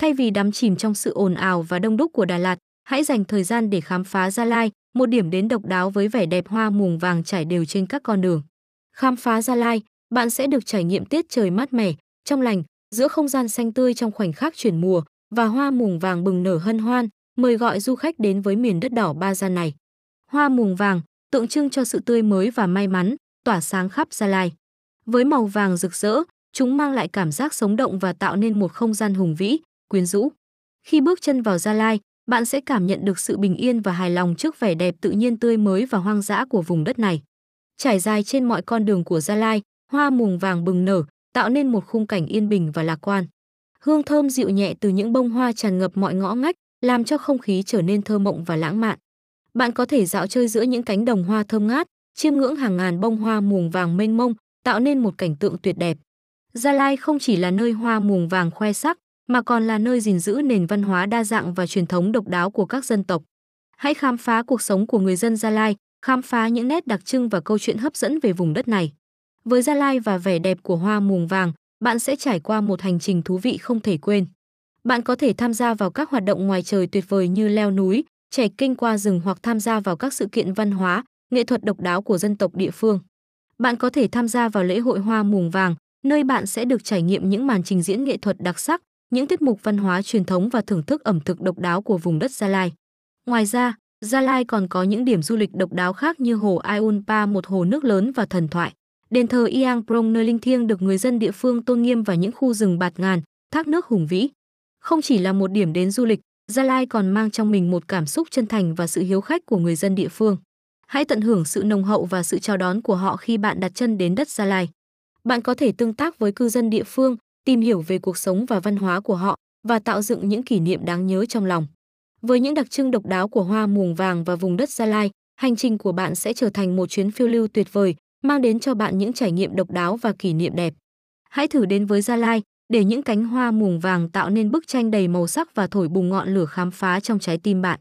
Thay vì đắm chìm trong sự ồn ào và đông đúc của Đà Lạt, hãy dành thời gian để khám phá Gia Lai, một điểm đến độc đáo với vẻ đẹp hoa mùng vàng trải đều trên các con đường. Khám phá Gia Lai, bạn sẽ được trải nghiệm tiết trời mát mẻ, trong lành, giữa không gian xanh tươi trong khoảnh khắc chuyển mùa và hoa mùng vàng bừng nở hân hoan, mời gọi du khách đến với miền đất đỏ ba gian này. Hoa mùng vàng tượng trưng cho sự tươi mới và may mắn, tỏa sáng khắp Gia Lai. Với màu vàng rực rỡ, chúng mang lại cảm giác sống động và tạo nên một không gian hùng vĩ, quyến rũ. Khi bước chân vào Gia Lai, bạn sẽ cảm nhận được sự bình yên và hài lòng trước vẻ đẹp tự nhiên tươi mới và hoang dã của vùng đất này. Trải dài trên mọi con đường của Gia Lai, hoa mùng vàng bừng nở, tạo nên một khung cảnh yên bình và lạc quan. Hương thơm dịu nhẹ từ những bông hoa tràn ngập mọi ngõ ngách, làm cho không khí trở nên thơ mộng và lãng mạn. Bạn có thể dạo chơi giữa những cánh đồng hoa thơm ngát, chiêm ngưỡng hàng ngàn bông hoa mùng vàng mênh mông, tạo nên một cảnh tượng tuyệt đẹp. Gia Lai không chỉ là nơi hoa mùng vàng khoe sắc, mà còn là nơi gìn giữ nền văn hóa đa dạng và truyền thống độc đáo của các dân tộc. Hãy khám phá cuộc sống của người dân Gia Lai, khám phá những nét đặc trưng và câu chuyện hấp dẫn về vùng đất này. Với Gia Lai và vẻ đẹp của hoa muồng vàng, bạn sẽ trải qua một hành trình thú vị không thể quên. Bạn có thể tham gia vào các hoạt động ngoài trời tuyệt vời như leo núi, chạy kinh qua rừng hoặc tham gia vào các sự kiện văn hóa, nghệ thuật độc đáo của dân tộc địa phương. Bạn có thể tham gia vào lễ hội hoa muồng vàng, nơi bạn sẽ được trải nghiệm những màn trình diễn nghệ thuật đặc sắc, những tiết mục văn hóa truyền thống và thưởng thức ẩm thực độc đáo của vùng đất Gia Lai. Ngoài ra, Gia Lai còn có những điểm du lịch độc đáo khác như hồ Ayunpa, một hồ nước lớn và thần thoại, đền thờ Iang Prong nơi linh thiêng được người dân địa phương tôn nghiêm và những khu rừng bạt ngàn, thác nước hùng vĩ. Không chỉ là một điểm đến du lịch, Gia Lai còn mang trong mình một cảm xúc chân thành và sự hiếu khách của người dân địa phương. Hãy tận hưởng sự nồng hậu và sự chào đón của họ khi bạn đặt chân đến đất Gia Lai. Bạn có thể tương tác với cư dân địa phương, tìm hiểu về cuộc sống và văn hóa của họ và tạo dựng những kỷ niệm đáng nhớ trong lòng. Với những đặc trưng độc đáo của hoa muồng vàng và vùng đất Gia Lai, hành trình của bạn sẽ trở thành một chuyến phiêu lưu tuyệt vời, mang đến cho bạn những trải nghiệm độc đáo và kỷ niệm đẹp. Hãy thử đến với Gia Lai để những cánh hoa muồng vàng tạo nên bức tranh đầy màu sắc và thổi bùng ngọn lửa khám phá trong trái tim bạn.